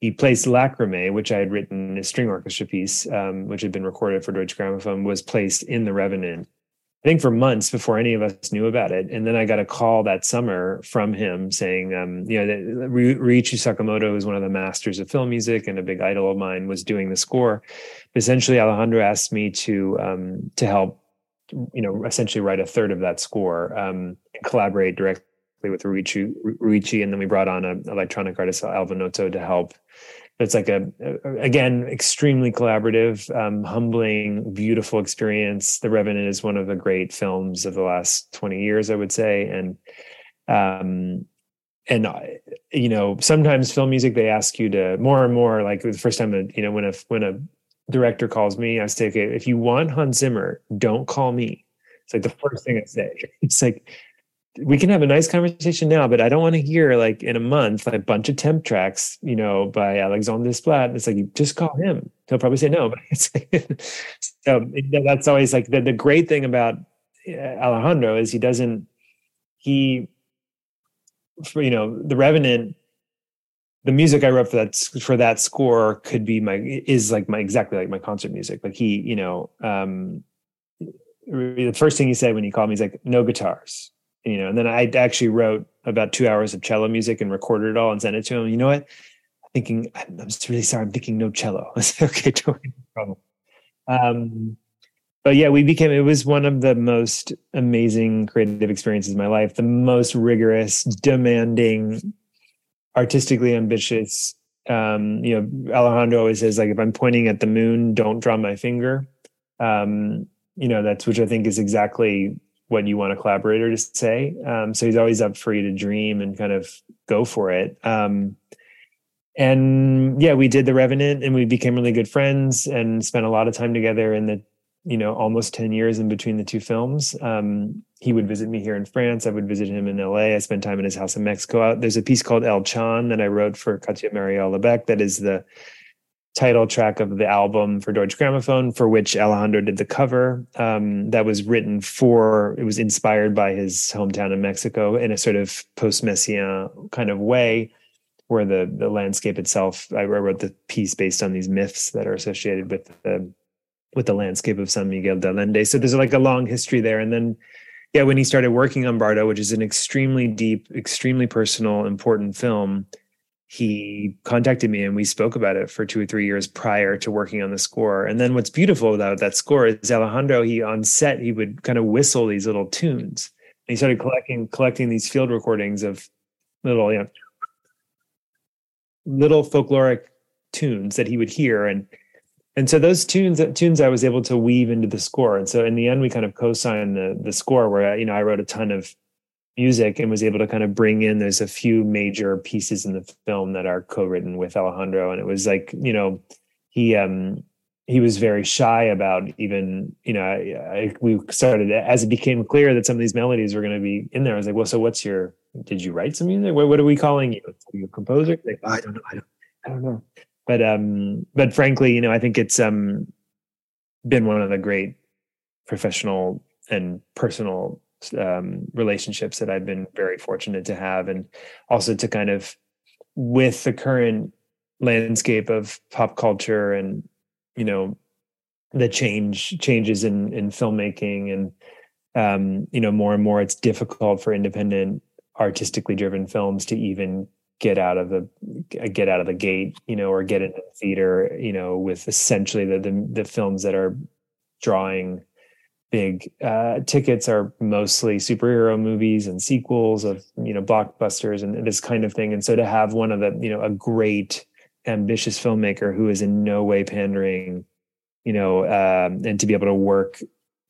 he placed Lacrimae, which I had written a string orchestra piece, um, which had been recorded for Deutsche Grammophon, was placed in the Revenant. I think for months before any of us knew about it. And then I got a call that summer from him saying, um, you know, Ryuichi Sakamoto, who's one of the masters of film music and a big idol of mine, was doing the score. But essentially, Alejandro asked me to um, to help, you know, essentially write a third of that score um, and collaborate directly with Ryuichi, Ryuichi, and then we brought on an electronic artist Alva Noto to help. It's like a, again extremely collaborative um, humbling beautiful experience. The revenant is one of the great films of the last 20 years i would say. And um and uh, you know sometimes film music they ask you to more and more like the first time you know when a when a director calls me i say okay if you want hans zimmer don't call me. It's like the first thing i say. It's like we can have a nice conversation now, but I don't want to hear like in a month a bunch of temp tracks, you know, by Alexandre Desplat. It's like just call him. He'll probably say no, like, so that's always like the, the great thing about uh, Alejandro is he doesn't he for you know the Revenant. The music I wrote for that for that score could be my is like my exactly like my concert music. Like he, you know, um, the first thing he said when he called me is like no guitars you know, and then I actually wrote about two hours of cello music and recorded it all and sent it to him. You know what? I'm thinking, I'm, just really sorry. I'm thinking no cello. I said, okay, no problem. Um, but yeah, we became, it was one of the most amazing creative experiences of my life, the most rigorous, demanding, artistically ambitious. Um, you know, Alejandro always says, like, if I'm pointing at the moon, don't draw my finger. Um, you know, that's which I think is exactly what you want a collaborator to say. Um, so he's always up for you to dream and kind of go for it. Um, and yeah, we did the Revenant, and we became really good friends and spent a lot of time together in the you know almost 10 years in between the two films um, he would visit me here in france i would visit him in la i spent time in his house in mexico there's a piece called el chan that i wrote for Katia Marielle Labèque that is the title track of the album for Deutsche Grammophon, for which Alejandro did the cover. Um, that was written for, it was inspired by his hometown in Mexico in a sort of post Messiaen kind of way, where the, the landscape itself, I wrote the piece based on these myths that are associated with the, with the landscape of San Miguel de Allende. So there's like a long history there. And then, yeah, when he started working on Bardo, which is an extremely deep, extremely personal, important film, he contacted me and we spoke about it for two or three years prior to working on the score. And then what's beautiful about that score is Alejandro, he on set, he would kind of whistle these little tunes. And he started collecting collecting these field recordings of little, you know, little folkloric tunes that he would hear. And and so those tunes tunes I was able to weave into the score. And so in the end we kind of co-signed the the score where you know I wrote a ton of music and was able to kind of bring in there's a few major pieces in the film that are co-written with Alejandro. And it was like you know he um he was very shy about even you know I, I, we started as it became clear that some of these melodies were going to be in there I was like well so what's your did you write some music? What, what are we calling you? Are you a composer? Like I don't know I don't I don't know. But um but frankly you know I think it's um been one of the great professional and personal um, relationships that I've been very fortunate to have, and also to kind of with the current landscape of pop culture and you know the change changes in in filmmaking and um, you know more and more it's difficult for independent artistically driven films to even get out of the get out of the gate you know or get into the theater you know with essentially the the, the films that are drawing big uh, tickets are mostly superhero movies and sequels of you know blockbusters and this kind of thing. And so to have one of the you know a great ambitious filmmaker who is in no way pandering you know um, and to be able to work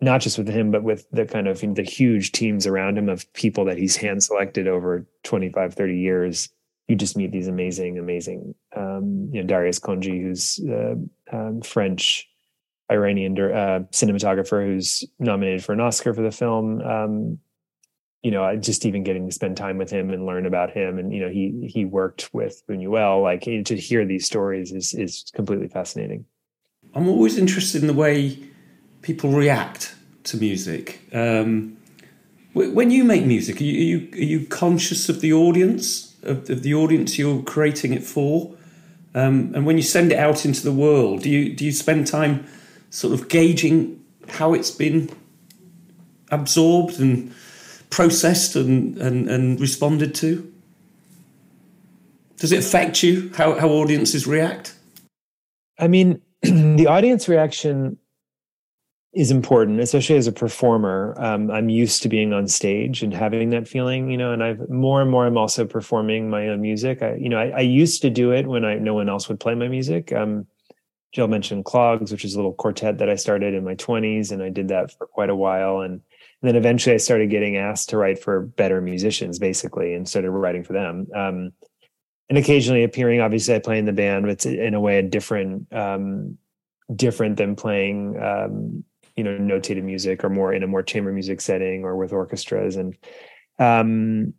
not just with him but with the kind of the huge teams around him of people that he's hand selected over 25 30 years you just meet these amazing amazing um, you know darius khondji who's uh, um, french Iranian uh, cinematographer who's nominated for an Oscar for the film. Um, you know, just even getting to spend time with him and learn about him, and you know, he he worked with Buñuel. Like to hear these stories is is completely fascinating. I'm always interested in the way people react to music. Um, when you make music, are you, are you, conscious of the audience, of, of, the audience you're creating it for? Um, and when you send it out into the world, do you do you spend time sort of gauging how it's been absorbed and processed and, and, and responded to? Does it affect you how, how audiences react? I mean, the audience reaction is important, especially as a performer. Um, I'm used to being on stage and having that feeling, you know, and I've more and more, I'm also performing my own music. I, you know, I, I used to do it when I, no one else would play my music. Um, Gill mentioned Clogs, which is a little quartet that I started in my 20s, and I did that for quite a while. And, and then eventually I started getting asked to write for better musicians, basically, and started writing for them. Um, and occasionally appearing, obviously, I play in the band, but it's in a way a different, um, different than playing um, you know notated music or more in a more chamber music setting or with orchestras and um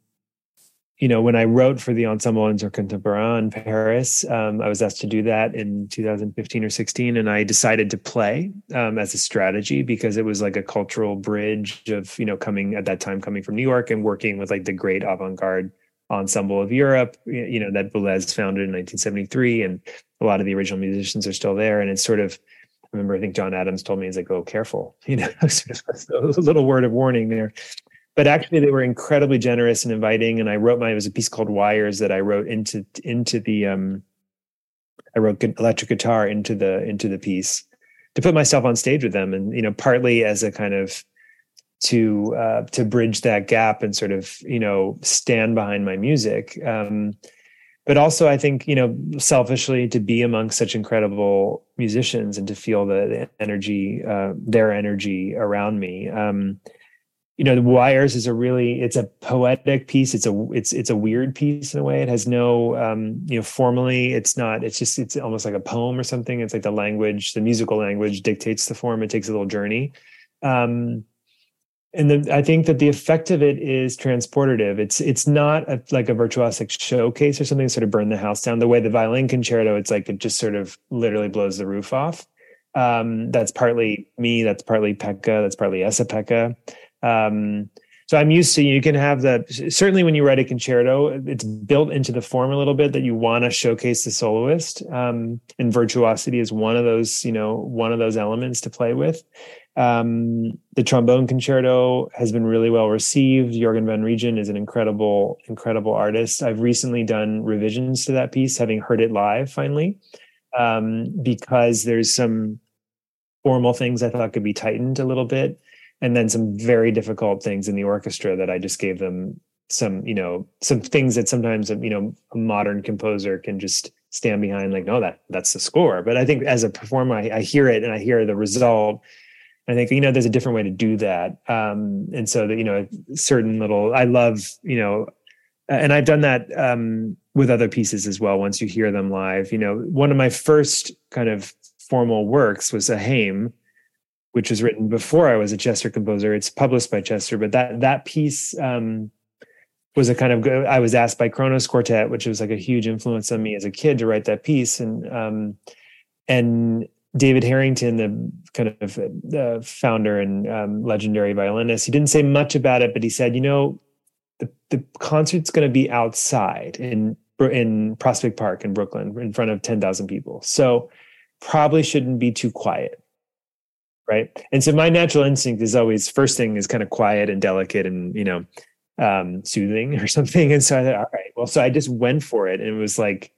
you know when i wrote for the ensemble intercontemporain in paris um, i was asked to do that in 2015 or 16 and i decided to play um, as a strategy because it was like a cultural bridge of you know coming at that time coming from new york and working with like the great avant-garde ensemble of europe you know that boulez founded in 1973 and a lot of the original musicians are still there and it's sort of I remember I think John Adams told me he's like, "Oh, careful," you know, a little word of warning there. But actually, they were incredibly generous and inviting. And I wrote my it was a piece called Wires that I wrote into into the um, I wrote electric guitar into the into the piece to put myself on stage with them, and you know, partly as a kind of to uh, to bridge that gap and sort of you know stand behind my music. Um, but also I think you know selfishly to be among such incredible musicians and to feel the, the energy, uh, their energy around me. Um, you know, the wires is a really it's a poetic piece. It's a it's it's a weird piece in a way. It has no um, you know formally. It's not. It's just it's almost like a poem or something. It's like the language, the musical language dictates the form. It takes a little journey. Um, and the, I think that the effect of it is transportative. It's it's not a, like a virtuosic showcase or something sort of burn the house down. The way the violin concerto, it's like it just sort of literally blows the roof off. Um, that's partly me. That's partly Pekka. That's partly Esa Pekka. Um, so I'm used to you can have that. Certainly, when you write a concerto, it's built into the form a little bit that you want to showcase the soloist. Um, and virtuosity is one of those, you know, one of those elements to play with. Um, the trombone concerto has been really well received. Jörgen van Rijen is an incredible, incredible artist. I've recently done revisions to that piece, having heard it live finally, um, because there's some formal things I thought could be tightened a little bit, and then some very difficult things in the orchestra that I just gave them some, you know, some things that sometimes you know a modern composer can just stand behind, like, no, that that's the score. But I think as a performer, I, I hear it and I hear the result I think you know there's a different way to do that, um, and so that you know certain little. I love you know, and I've done that um, with other pieces as well. Once you hear them live, you know, one of my first kind of formal works was Aheym, which was written before I was a Chester composer. It's published by Chester, but that that piece um, was a kind of. I was asked by Kronos Quartet, which was like a huge influence on me as a kid, to write that piece, and um, and David Harrington, the kind of the founder and um, legendary violinist, he didn't say much about it, but he said, you know, the, the concert's going to be outside in in Prospect Park in Brooklyn in front of 10,000 people. So probably shouldn't be too quiet. Right. And so my natural instinct is always first thing is kind of quiet and delicate and, you know, um, soothing or something. And so I thought, all right, well, so I just went for it. And it was like,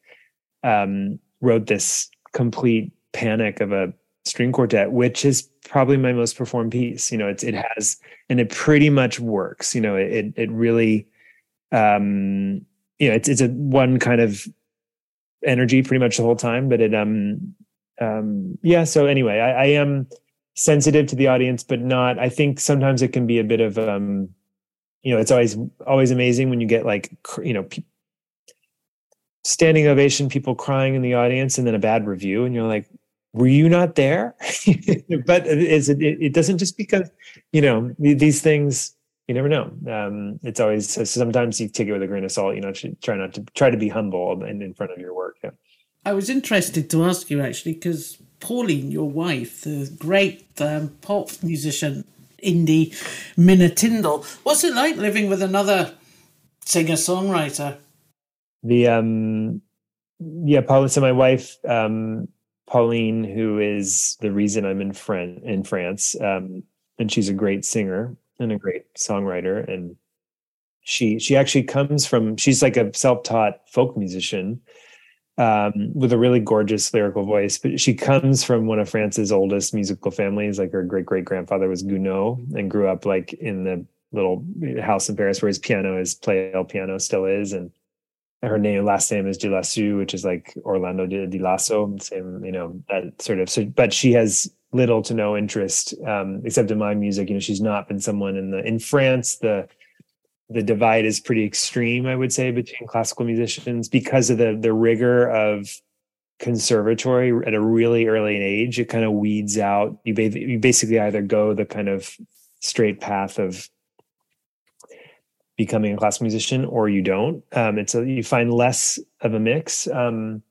um, wrote this complete panic of a string quartet, which is probably my most performed piece. You know, it's it has and it pretty much works. You know, it it really um you know it's it's a one kind of energy pretty much the whole time, but it um um yeah, so anyway, I, I am sensitive to the audience, but not I think sometimes it can be a bit of um you know, it's always always amazing when you get like you know pe- standing ovation, people crying in the audience, and then a bad review, and you're like, were you not there? but it, it doesn't just because, you know, these things, you never know. Um, it's always, sometimes you take it with a grain of salt, you know, try not to try to be humble and in front of your work. Yeah. I was interested to ask you actually, because Pauline, your wife, the great um, pop musician, indie Mina Tindle, what's it like living with another singer songwriter? The, um, yeah, Pauline, so my wife, um, Pauline, who is the reason I'm in Fran- in France, um, and she's a great singer and a great songwriter, and she she actually comes from she's like a self taught folk musician um, with a really gorgeous lyrical voice, but she comes from one of France's oldest musical families. Like her great great grandfather was Gounod and grew up like in the little house in Paris where his piano, his Pleyel piano, still is, and her name last name is De Lasso, which is like Orlando de, de Lasso, same you know that sort of. So, but she has little to no interest um, except in my music. You know, she's not been someone in the in France. The the divide is pretty extreme, I would say, between classical musicians because of the the rigor of conservatory at a really early age. It kind of weeds out. You, you basically either go the kind of straight path of becoming a classical musician or you don't. Um, you find less of a mix. Um,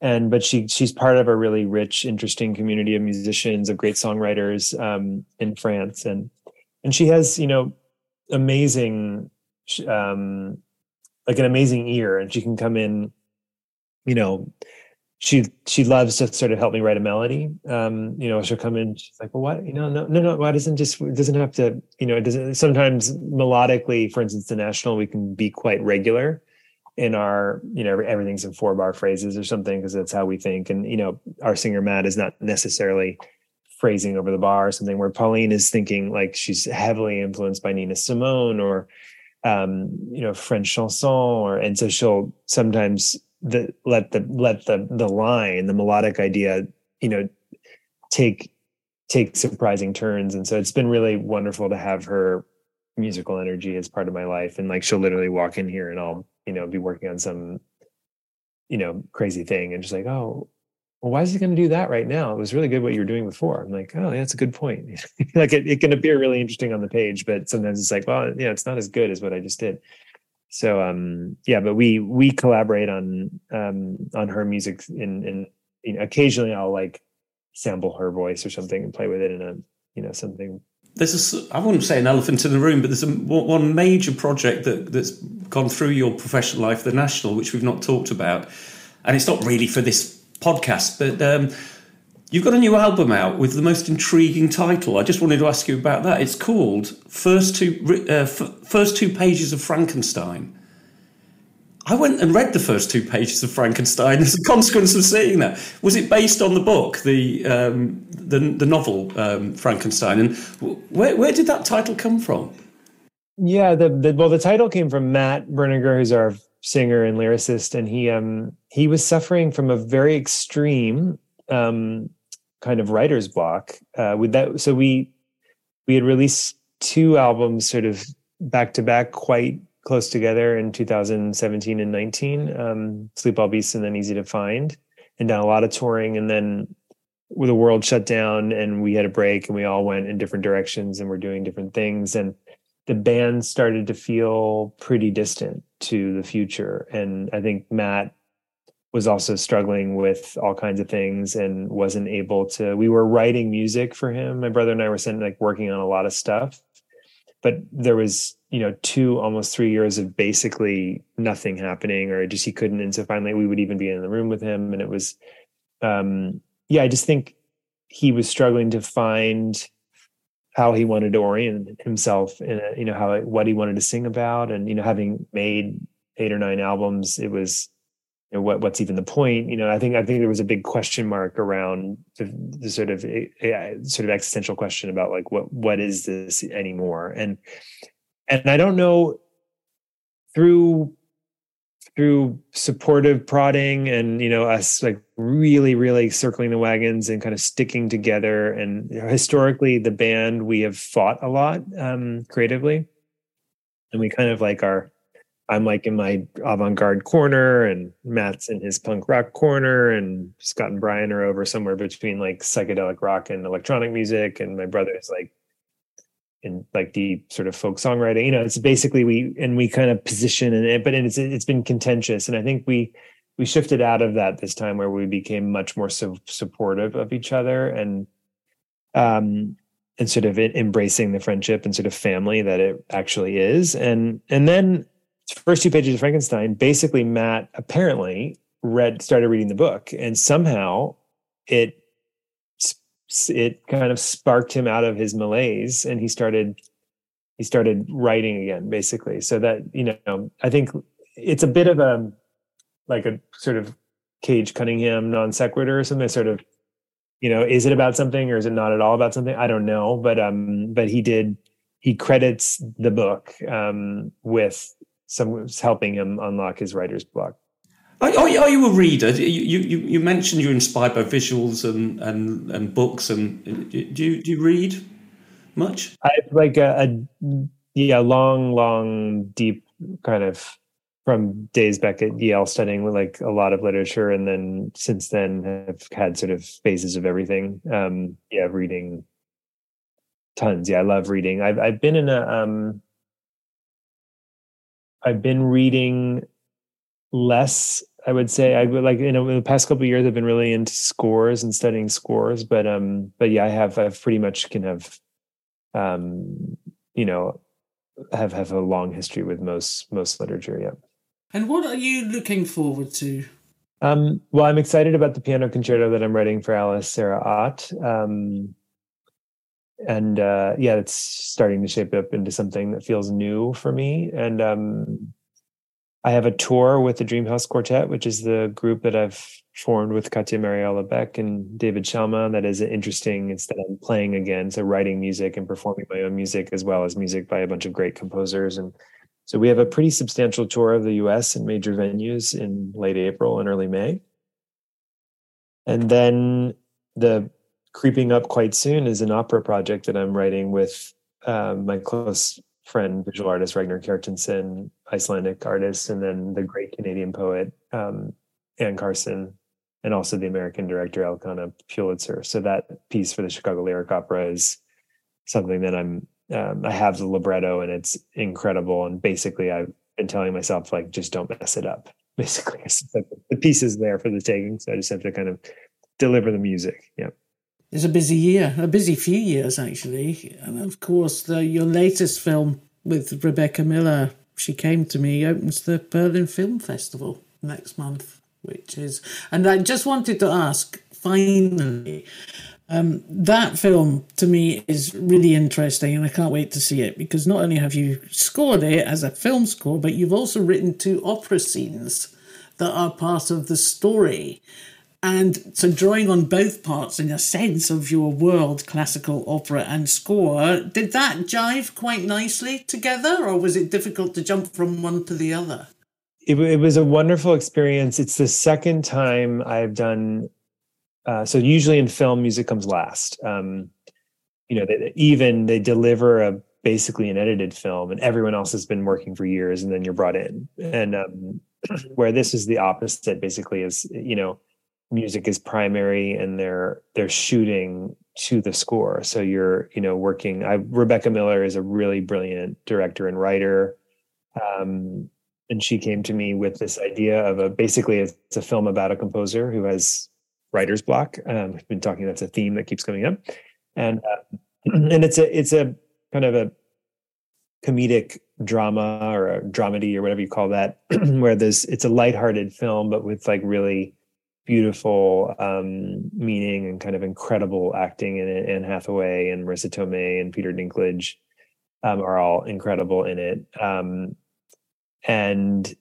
and but she she's part of a really rich, interesting community of musicians, of great songwriters um, in France, and and she has you know amazing um, like an amazing ear, and she can come in, you know, she she loves to sort of help me write a melody. Um, you know, she'll come in. She's like, "Well, what? You know, no, no, no. Why doesn't just it doesn't have to? You know, it doesn't. Sometimes melodically, for instance, the national, we can be quite regular in our, you know, everything's in four bar phrases or something because that's how we think. And you know, our singer Matt is not necessarily phrasing over the bar or something. Where Pauline is thinking like she's heavily influenced by Nina Simone or um, you know, French chanson, or and so she'll sometimes the let the let the the line the melodic idea you know take take surprising turns and so it's been really wonderful to have her musical energy as part of my life and like she'll literally walk in here and I'll you know be working on some you know crazy thing and just like oh well why is he going to do that right now? It was really good what you were doing before. I'm like oh yeah, that's a good point. Like it, it can appear really interesting on the page but sometimes it's like well yeah it's not as good as what i just did. So um yeah but we we collaborate on um on her music in in you know, occasionally i'll like sample her voice or something and play with it in a you know something. There's a i wouldn't say an elephant in the room but there's a one major project that that's gone through your professional life the national which we've not talked about and it's not really for this podcast but um You've got a new album out with the most intriguing title. I just wanted to ask you about that. It's called First Two uh, First Two Pages of Frankenstein. I went and read the first two pages of Frankenstein as a consequence of seeing that. Was it based on the book, the um, the, the, novel um, Frankenstein? And where, where did that title come from? Yeah, the, the well, the title came from Matt Berninger, who's our singer and lyricist, and he um he was suffering from a very extreme um kind of writer's block uh, with that. So we we had released two albums sort of back to back, quite close together in 2017 and 19. Um, Sleep Well Beasts and then Easy to Find, and done a lot of touring. And then with the world shut down and we had a break and we all went in different directions and we're doing different things and the band started to feel pretty distant to the future. And i think matt was also struggling with all kinds of things and wasn't able to we were writing music for him. My brother and i were sitting like working on a lot of stuff. But there was you know two almost three years of basically nothing happening or just he couldn't. And so finally we would even be in the room with him. And it was um yeah i just think he was struggling to find how he wanted to orient himself in a, you know how what he wanted to sing about and you know having made eight or nine albums it was you know, what what's even the point? You know, I think I think there was a big question mark around the, the sort of a, a, sort of existential question about like what what is this anymore? And and I don't know through through supportive prodding and you know us like really really circling the wagons and kind of sticking together. And historically the band we have fought a lot um creatively. And we kind of like are I'm like in my avant-garde corner, and Matt's in his punk rock corner, and Scott and Brian are over somewhere between like psychedelic rock and electronic music, and my brother is like in like deep sort of folk songwriting. You know, it's basically we and we kind of position in it, but it's it's been contentious, and I think we we shifted out of that this time where we became much more so supportive of each other and um and sort of embracing the friendship and sort of family that it actually is and and then first two pages of frankenstein basically matt apparently read started reading the book and somehow it it kind of sparked him out of his malaise and he started he started writing again basically. So that you know i think it's a bit of a like a sort of cage cunningham non sequitur or something sort of you know is it about something or is it not at all about something? I don't know but um but he did he credits the book um with some helping him unlock his writer's block are, are, you a reader? You, you you mentioned you're inspired by visuals and and, and books, and do you do you read much? I like a, a yeah long long deep kind of from days back at Yale studying like a lot of literature, and then since then have had sort of phases of everything. Um, yeah, reading tons. Yeah, I love reading. I've I've been in a um, I've been reading less. I would say I would like you know in the past couple years I've been really into scores and studying scores, but um, but yeah, I have I've pretty much can have um, you know have have a long history with most most literature. Yeah. And what are you looking forward to? Um, well, I'm excited about the piano concerto that I'm writing for Alice Sara Ott. Um, and uh, yeah, it's starting to shape up into something that feels new for me. And um, I have a tour with the Dreamhouse Quartet, which is the group that I've formed with Katia Marielle Labèque and David Chalmin. That is interesting. It's that I'm playing again, so writing music and performing my own music as well as music by a bunch of great composers and so we have a pretty substantial tour of the US in major venues in late April and early May. And then the creeping up quite soon is an opera project that I'm writing with um, my close friend, visual artist Ragnar Kjartansson, Icelandic artist, and then the great Canadian poet um, Anne Carson, and also the American director Elkanah Pulitzer. So that piece for the Chicago Lyric Opera is something that I'm um, I have the libretto and it's incredible. And basically, I've been telling myself like, just don't mess it up. Basically, the piece is there for the taking, so I just have to kind of deliver the music. Yeah. It's a busy year, a busy few years actually, and of course, the, your latest film with Rebecca Miller, "She Came to Me," opens the Berlin Film Festival next month, which is. And I just wanted to ask, finally, um, that film to me is really interesting, and I can't wait to see it because not only have you scored it as a film score, but you've also written two opera scenes that are part of the story. And so, drawing on both parts in a sense of your world, classical opera and score, did that jive quite nicely together, or was it difficult to jump from one to the other? It, it was a wonderful experience. It's the second time I've done uh, so usually in film, music comes last. Um, you know, they, even they deliver a basically an edited film, and everyone else has been working for years, and then you're brought in. And um, where this is the opposite, basically, is you know, music is primary, and they're they're shooting to the score. So you're you know working. I, Rebecca Miller is a really brilliant director and writer. Um, and she came to me with this idea of a basically it's a film about a composer who has writer's block. Um, we've been talking that's a theme that keeps coming up, and uh, and it's a it's a kind of a comedic drama or a dramedy or whatever you call that, where there's it's a lighthearted film but with like really beautiful um, meaning and kind of incredible acting in it. Anne Hathaway and Marisa Tomei and Peter Dinklage um, are all incredible in it. Um, and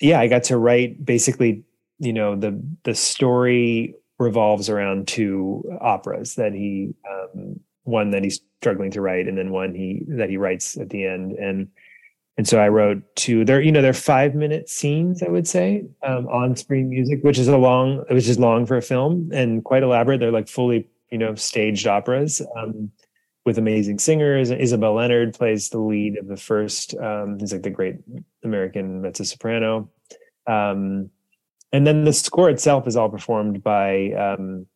yeah, I got to write basically, you know, the the story revolves around two operas that he um, one that he's struggling to write and then one he that he writes at the end and and so I wrote two. They're you know they're five minute scenes I would say um, on screen music, which is a long which is long for a film and quite elaborate. They're like fully you know staged operas. Um, with amazing singers. Isabel Leonard plays the lead of the first. Um, he's like the great American mezzo soprano. Um, and then the score itself is all performed by. Um,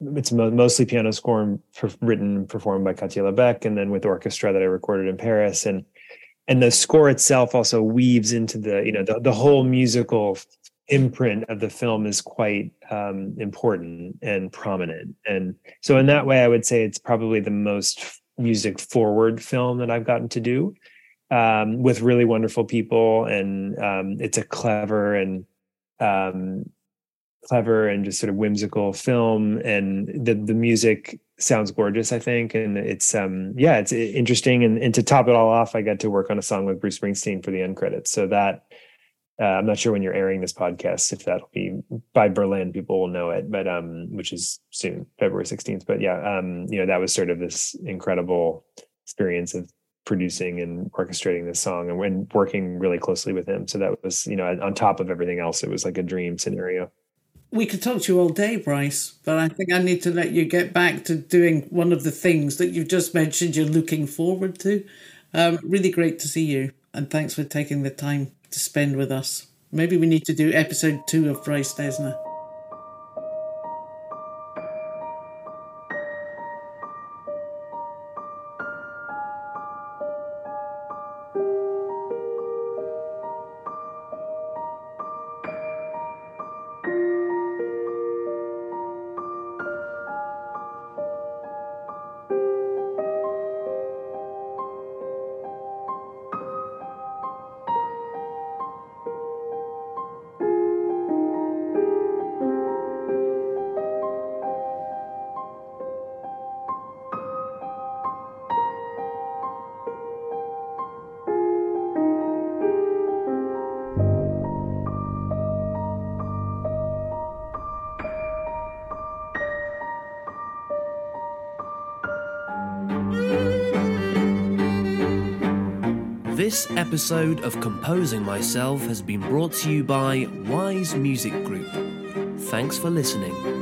it's mo- mostly piano score written performed by Katia Labèque, and then with orchestra that I recorded in Paris, and and the score itself also weaves into the you know the, the whole musical imprint of the film is quite um, important and prominent. And so, in that way, I would say it's probably the most music forward film that I've gotten to do um, with really wonderful people. And um, it's a clever and um, clever and just sort of whimsical film. And the the music sounds gorgeous, I think. And it's um yeah, it's interesting. And, and to top it all off, I got to work on a song with Bruce Springsteen for the end credits. So that uh, I'm not sure when you're airing this podcast if that'll be by Berlin. People will know it, but um, which is soon, February 16th. But yeah, um, you know, that was sort of this incredible experience of producing and orchestrating this song and, and working really closely with him. So that was, you know, on top of everything else, it was like a dream scenario. We could talk to you all day, Bryce, but I think I need to let you get back to doing one of the things that you've just mentioned you're looking forward to. Um, really great to see you, and thanks for taking the time to spend with us. Maybe we need to do episode two of Bryce Dessner. This episode of Composing Myself has been brought to you by Wise Music Group. Thanks for listening.